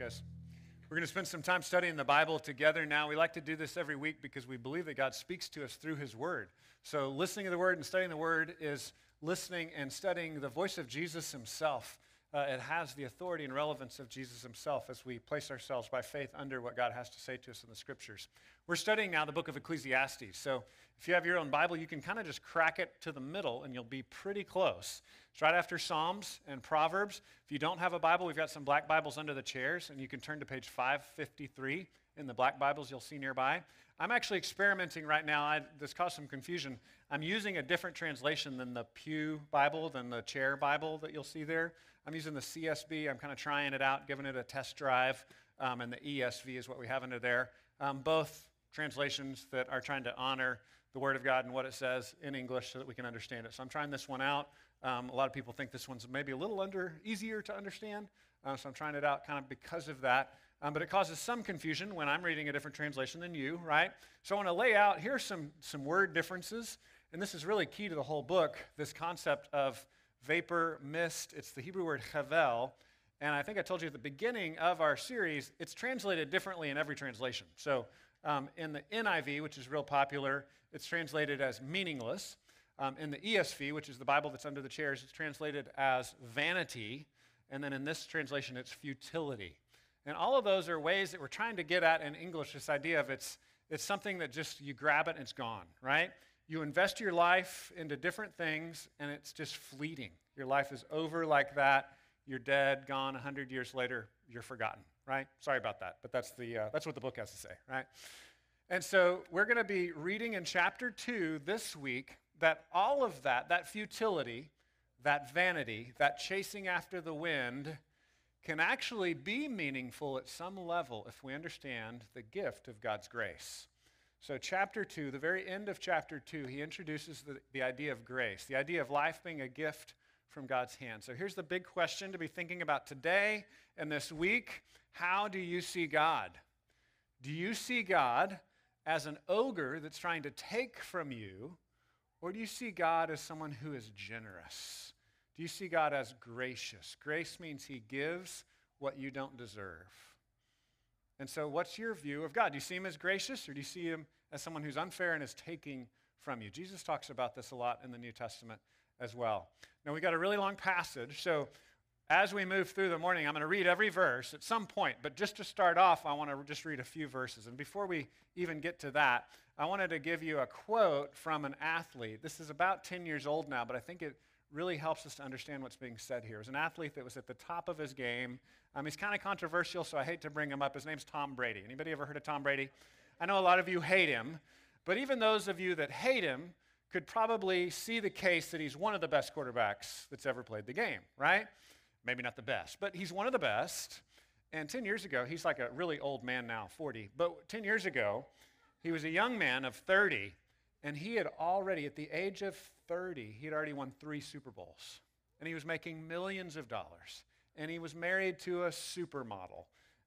guys. We're going to spend some time studying the Bible together now. We like to do this every week because we believe that God speaks to us through His Word. So, listening to the Word and studying the Word is listening and studying the voice of Jesus Himself. Uh, it has the authority and relevance of Jesus Himself as we place ourselves by faith under what God has to say to us in the Scriptures. We're studying now the book of Ecclesiastes. So, if you have your own Bible, you can kind of just crack it to the middle and you'll be pretty close. It's right after Psalms and Proverbs. If you don't have a Bible, we've got some black Bibles under the chairs, and you can turn to page 553 in the black Bibles you'll see nearby. I'm actually experimenting right now. I, this caused some confusion. I'm using a different translation than the Pew Bible, than the chair Bible that you'll see there. I'm using the CSB. I'm kind of trying it out, giving it a test drive, um, and the ESV is what we have under there. Um, both translations that are trying to honor the Word of God and what it says in English so that we can understand it. So I'm trying this one out. Um, a lot of people think this one's maybe a little under easier to understand, uh, so I'm trying it out kind of because of that. Um, but it causes some confusion when I'm reading a different translation than you, right? So I want to lay out here's some some word differences, and this is really key to the whole book. This concept of vapor, mist. It's the Hebrew word chavel. And I think I told you at the beginning of our series, it's translated differently in every translation. So um, in the NIV, which is real popular, it's translated as meaningless. Um, in the ESV, which is the Bible that's under the chairs, it's translated as vanity. And then in this translation, it's futility. And all of those are ways that we're trying to get at in English this idea of it's, it's something that just you grab it and it's gone, right? You invest your life into different things and it's just fleeting. Your life is over like that. You're dead, gone. 100 years later, you're forgotten, right? Sorry about that, but that's, the, uh, that's what the book has to say, right? And so we're going to be reading in chapter 2 this week that all of that, that futility, that vanity, that chasing after the wind, can actually be meaningful at some level if we understand the gift of God's grace. So, chapter 2, the very end of chapter 2, he introduces the, the idea of grace, the idea of life being a gift from God's hand. So, here's the big question to be thinking about today and this week How do you see God? Do you see God as an ogre that's trying to take from you, or do you see God as someone who is generous? Do you see God as gracious? Grace means He gives what you don't deserve. And so, what's your view of God? Do you see Him as gracious, or do you see Him as someone who's unfair and is taking from you? Jesus talks about this a lot in the New Testament as well. Now, we got a really long passage, so as we move through the morning, I'm going to read every verse at some point, but just to start off, I want to just read a few verses. And before we even get to that, I wanted to give you a quote from an athlete. This is about 10 years old now, but I think it really helps us to understand what's being said here. It was an athlete that was at the top of his game. Um, he's kind of controversial, so I hate to bring him up. His name's Tom Brady. Anybody ever heard of Tom Brady? I know a lot of you hate him, but even those of you that hate him could probably see the case that he's one of the best quarterbacks that's ever played the game, right? Maybe not the best, but he's one of the best. And 10 years ago, he's like a really old man now, 40. But 10 years ago, he was a young man of 30, and he had already, at the age of 30, he had already won three Super Bowls. And he was making millions of dollars. And he was married to a supermodel.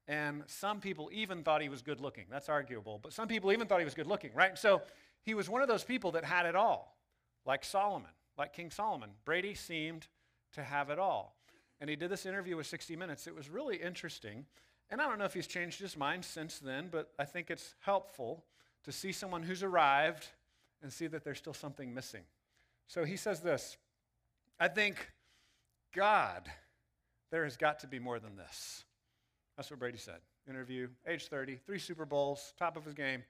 And some people even thought he was good looking. That's arguable. But some people even thought he was good looking, right? So he was one of those people that had it all, like Solomon, like King Solomon. Brady seemed to have it all and he did this interview with 60 Minutes. It was really interesting. And I don't know if he's changed his mind since then, but I think it's helpful to see someone who's arrived and see that there's still something missing. So he says this I think, God, there has got to be more than this. That's what Brady said. Interview, age 30, three Super Bowls, top of his game.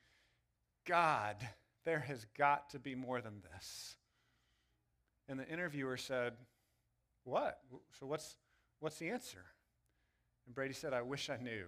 God, there has got to be more than this. And the interviewer said, What? So what's, What's the answer? And Brady said, I wish I knew.